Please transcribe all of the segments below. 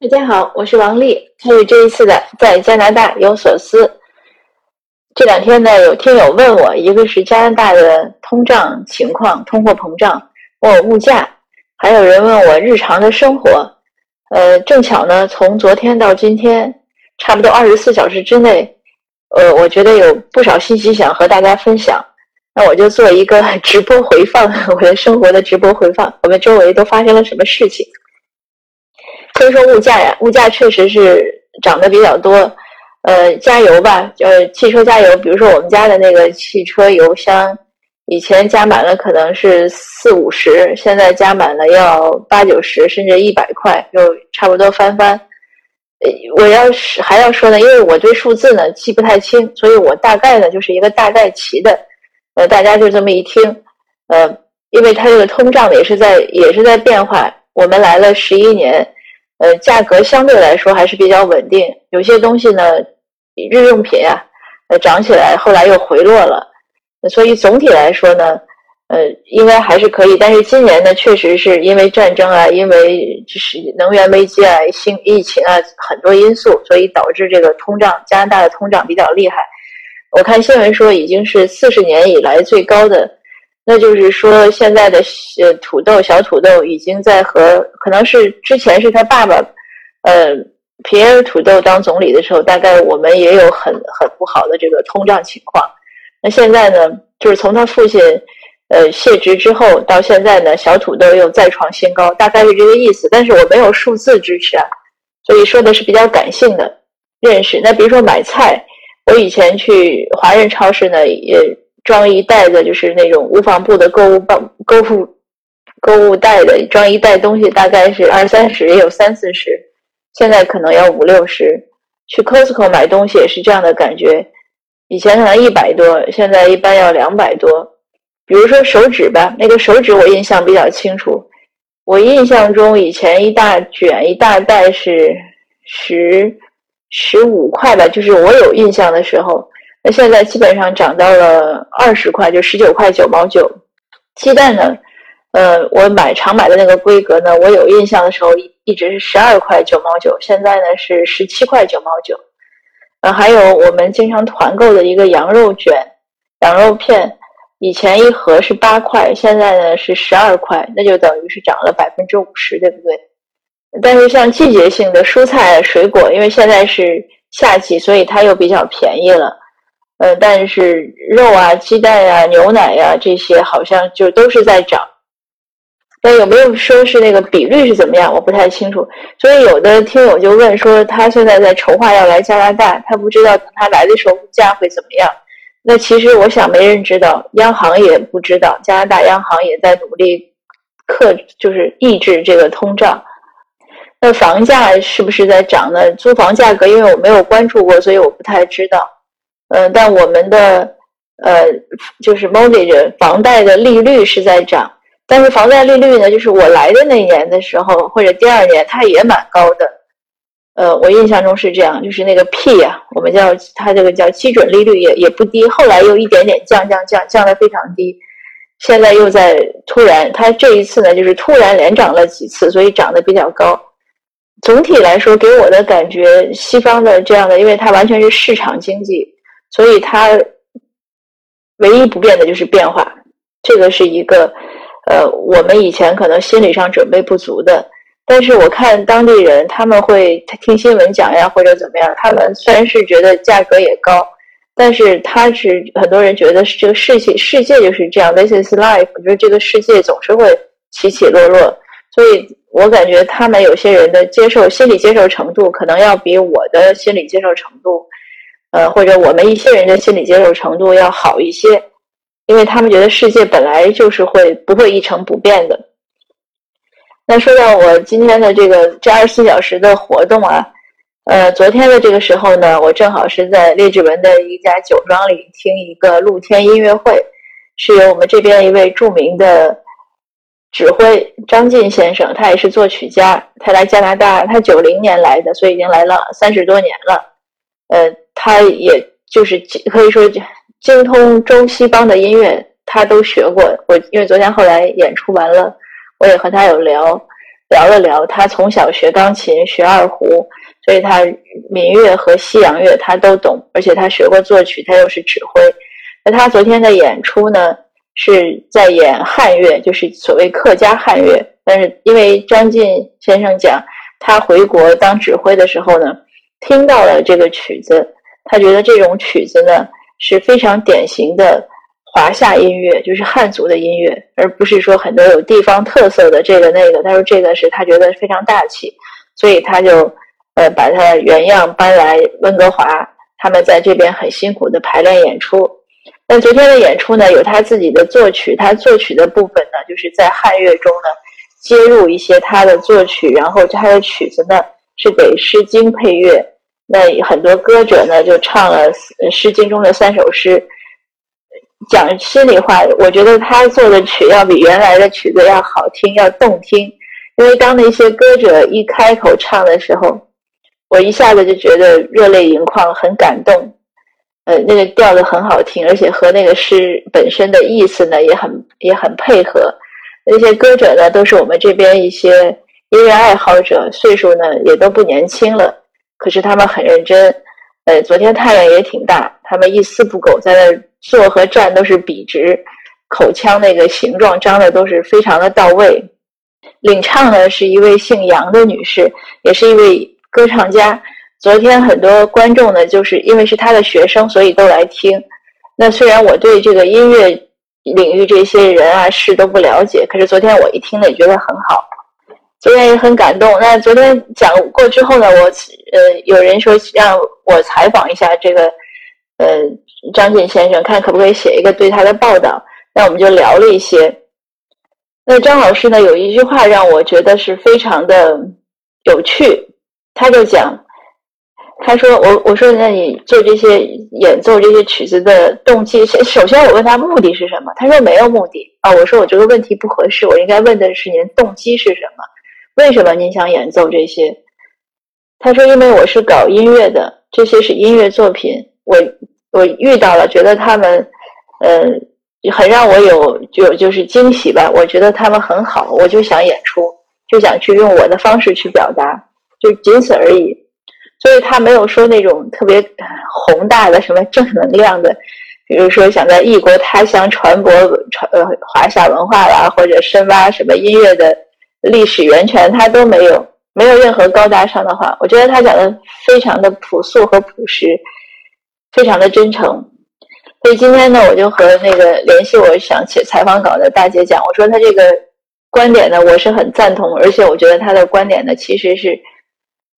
大家好，我是王丽，参与这一次的在加拿大有所思。这两天呢，有听友问我，一个是加拿大的通胀情况，通货膨胀，问我物价，还有人问我日常的生活。呃，正巧呢，从昨天到今天，差不多二十四小时之内，呃，我觉得有不少信息想和大家分享。那我就做一个直播回放，我的生活的直播回放，我们周围都发生了什么事情。先说物价呀，物价确实是涨得比较多。呃，加油吧，呃，汽车加油，比如说我们家的那个汽车油箱，以前加满了可能是四五十，现在加满了要八九十，甚至一百块，就差不多翻番。呃，我要是还要说呢，因为我对数字呢记不太清，所以我大概呢就是一个大概齐的，呃，大家就这么一听，呃，因为它这个通胀也是在也是在变化，我们来了十一年。呃，价格相对来说还是比较稳定。有些东西呢，日用品啊，呃，涨起来，后来又回落了。所以总体来说呢，呃，应该还是可以。但是今年呢，确实是因为战争啊，因为就是能源危机啊、新疫情啊很多因素，所以导致这个通胀，加拿大的通胀比较厉害。我看新闻说，已经是四十年以来最高的。那就是说，现在的呃土豆小土豆已经在和可能是之前是他爸爸，呃皮埃尔土豆当总理的时候，大概我们也有很很不好的这个通胀情况。那现在呢，就是从他父亲呃卸职之后到现在呢，小土豆又再创新高，大概是这个意思。但是我没有数字支持啊，所以说的是比较感性的认识。那比如说买菜，我以前去华人超市呢也。装一袋的，就是那种无纺布的购物包、购物购物袋的，装一袋东西大概是二三十，也有三四十，现在可能要五六十。去 Costco 买东西也是这样的感觉，以前可能一百多，现在一般要两百多。比如说手纸吧，那个手纸我印象比较清楚，我印象中以前一大卷一大袋是十十五块吧，就是我有印象的时候。那现在基本上涨到了二十块，就十九块九毛九。鸡蛋呢，呃，我买常买的那个规格呢，我有印象的时候一一直是十二块九毛九，现在呢是十七块九毛九。呃，还有我们经常团购的一个羊肉卷、羊肉片，以前一盒是八块，现在呢是十二块，那就等于是涨了百分之五十，对不对？但是像季节性的蔬菜水果，因为现在是夏季，所以它又比较便宜了。呃，但是肉啊、鸡蛋呀、牛奶呀这些好像就都是在涨。那有没有说是那个比率是怎么样？我不太清楚。所以有的听友就问说，他现在在筹划要来加拿大，他不知道等他来的时候物价会怎么样。那其实我想没人知道，央行也不知道，加拿大央行也在努力克，就是抑制这个通胀。那房价是不是在涨呢？租房价格，因为我没有关注过，所以我不太知道。嗯，但我们的呃，就是 mortgage 房贷的利率是在涨，但是房贷利率呢，就是我来的那年的时候，或者第二年，它也蛮高的。呃，我印象中是这样，就是那个 P 啊，我们叫它这个叫基准利率也也不低，后来又一点点降降降降的非常低，现在又在突然，它这一次呢，就是突然连涨了几次，所以涨得比较高。总体来说，给我的感觉，西方的这样的，因为它完全是市场经济。所以它唯一不变的就是变化，这个是一个呃，我们以前可能心理上准备不足的。但是我看当地人他们会听新闻讲呀，或者怎么样，他们虽然是觉得价格也高，但是他是很多人觉得这个世界世界就是这样，this is life，就是这个世界总是会起起落落。所以我感觉他们有些人的接受心理接受程度，可能要比我的心理接受程度。呃，或者我们一些人的心理接受程度要好一些，因为他们觉得世界本来就是会不会一成不变的。那说到我今天的这个这二十四小时的活动啊，呃，昨天的这个时候呢，我正好是在列治文的一家酒庄里听一个露天音乐会，是由我们这边一位著名的指挥张晋先生，他也是作曲家，他来加拿大，他九零年来的，所以已经来了三十多年了，呃。他也就是可以说精通中西方的音乐，他都学过。我因为昨天后来演出完了，我也和他有聊。聊了聊。他从小学钢琴，学二胡，所以他民乐和西洋乐他都懂，而且他学过作曲，他又是指挥。那他昨天的演出呢，是在演汉乐，就是所谓客家汉乐。但是因为张晋先生讲，他回国当指挥的时候呢，听到了这个曲子，他觉得这种曲子呢是非常典型的。华夏音乐就是汉族的音乐，而不是说很多有地方特色的这个那个。他说这个是他觉得非常大气，所以他就呃把他原样搬来温哥华，他们在这边很辛苦的排练演出。那昨天的演出呢，有他自己的作曲，他作曲的部分呢，就是在汉乐中呢接入一些他的作曲，然后他的曲子呢是给《诗经》配乐。那很多歌者呢就唱了《诗经》中的三首诗。讲心里话，我觉得他做的曲要比原来的曲子要好听，要动听。因为当那些歌者一开口唱的时候，我一下子就觉得热泪盈眶，很感动。呃，那个调子很好听，而且和那个诗本身的意思呢也很也很配合。那些歌者呢，都是我们这边一些音乐爱好者，岁数呢也都不年轻了，可是他们很认真。呃，昨天太阳也挺大，他们一丝不苟在那。坐和站都是笔直，口腔那个形状张的都是非常的到位。领唱呢是一位姓杨的女士，也是一位歌唱家。昨天很多观众呢，就是因为是她的学生，所以都来听。那虽然我对这个音乐领域这些人啊事都不了解，可是昨天我一听呢，也觉得很好。昨天也很感动。那昨天讲过之后呢，我呃有人说让我采访一下这个呃。张晋先生，看可不可以写一个对他的报道？那我们就聊了一些。那张老师呢，有一句话让我觉得是非常的有趣。他就讲，他说：“我我说，那你做这些演奏这些曲子的动机，首先我问他目的是什么？他说没有目的啊。我说我这个问题不合适，我应该问的是您动机是什么？为什么您想演奏这些？他说：因为我是搞音乐的，这些是音乐作品，我。”我遇到了，觉得他们，呃，很让我有就就是惊喜吧。我觉得他们很好，我就想演出，就想去用我的方式去表达，就仅此而已。所以他没有说那种特别宏大的什么正能量的，比如说想在异国他乡传播传呃华夏文化啦，或者深挖什么音乐的历史源泉，他都没有，没有任何高大上的话。我觉得他讲的非常的朴素和朴实。非常的真诚，所以今天呢，我就和那个联系我想写采访稿的大姐讲，我说她这个观点呢，我是很赞同，而且我觉得她的观点呢，其实是，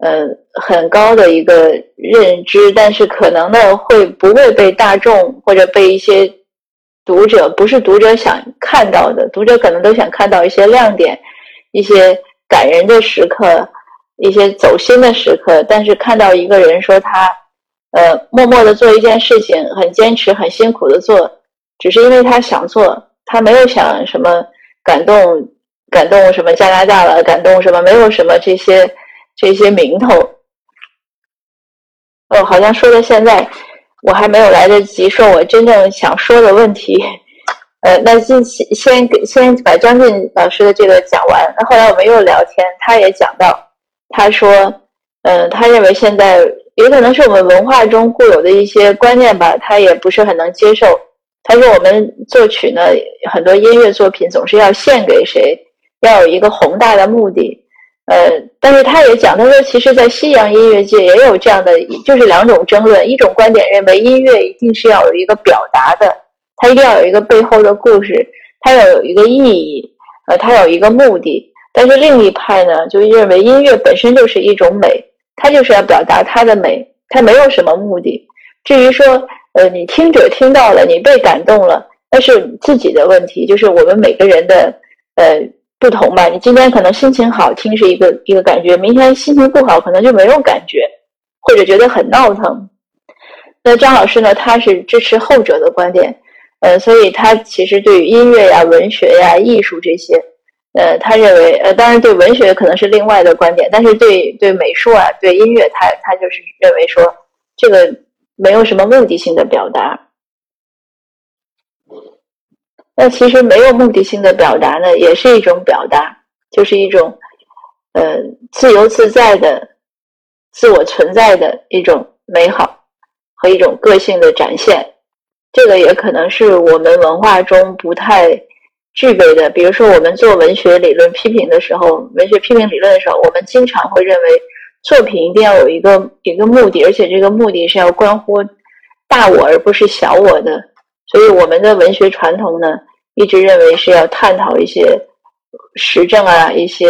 呃，很高的一个认知，但是可能呢，会不会被大众或者被一些读者，不是读者想看到的，读者可能都想看到一些亮点，一些感人的时刻，一些走心的时刻，但是看到一个人说他。呃，默默的做一件事情，很坚持，很辛苦的做，只是因为他想做，他没有想什么感动，感动什么加拿大了，感动什么，没有什么这些这些名头。哦，好像说到现在，我还没有来得及说我真正想说的问题。呃，那先先先把张晋老师的这个讲完。那后来我们又聊天，他也讲到，他说，嗯，他认为现在。也可能是我们文化中固有的一些观念吧，他也不是很能接受。他说我们作曲呢，很多音乐作品总是要献给谁，要有一个宏大的目的。呃，但是他也讲，他说其实，在西洋音乐界也有这样的，就是两种争论。一种观点认为音乐一定是要有一个表达的，它一定要有一个背后的故事，它要有一个意义，呃，它有一个目的。但是另一派呢，就认为音乐本身就是一种美。他就是要表达他的美，他没有什么目的。至于说，呃，你听者听到了，你被感动了，那是自己的问题。就是我们每个人的，呃，不同吧。你今天可能心情好，听是一个一个感觉；明天心情不好，可能就没有感觉，或者觉得很闹腾。那张老师呢？他是支持后者的观点，呃，所以他其实对于音乐呀、文学呀、艺术这些。呃，他认为，呃，当然对文学可能是另外的观点，但是对对美术啊，对音乐，他他就是认为说，这个没有什么目的性的表达。那其实没有目的性的表达呢，也是一种表达，就是一种呃自由自在的自我存在的一种美好和一种个性的展现。这个也可能是我们文化中不太具备的。比如说，我们做文学理论批评的时候，文学批评理论的时候，我们经常会认为作品一定要有一个一个目的，而且这个目的是要关乎大我而不是小我的。所以，我们的文学传统呢，一直认为是要探讨一些时政啊，一些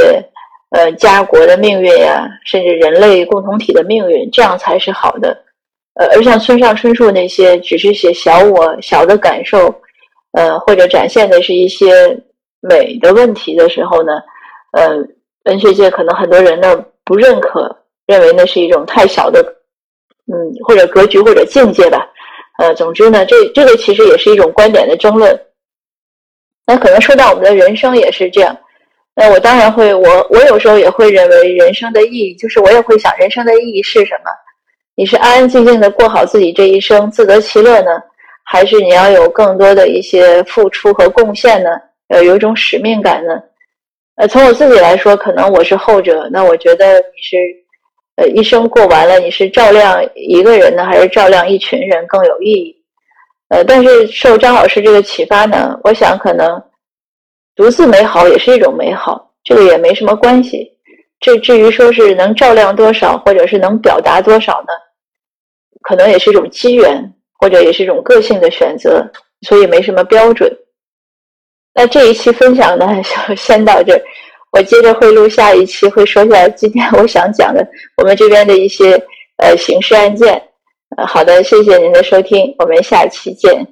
呃家国的命运呀，甚至人类共同体的命运，这样才是好的。呃，而像村上春树那些只是写小我小的感受，呃，或者展现的是一些美的问题的时候呢，呃，文学界可能很多人呢不认可，认为那是一种太小的，嗯，或者格局或者境界吧。呃，总之呢，这这个其实也是一种观点的争论。那可能说到我们的人生也是这样。那我当然会，我我有时候也会认为人生的意义，就是我也会想人生的意义是什么。你是安安静静的过好自己这一生，自得其乐呢，还是你要有更多的一些付出和贡献呢？呃，有一种使命感呢？呃，从我自己来说，可能我是后者。那我觉得你是，呃，一生过完了，你是照亮一个人呢，还是照亮一群人更有意义？呃，但是受张老师这个启发呢，我想可能独自美好也是一种美好，这个也没什么关系。这至于说是能照亮多少，或者是能表达多少呢？可能也是一种机缘，或者也是一种个性的选择，所以没什么标准。那这一期分享呢，就先到这儿。我接着会录下一期，会说下今天我想讲的我们这边的一些呃刑事案件。呃，好的，谢谢您的收听，我们下期见。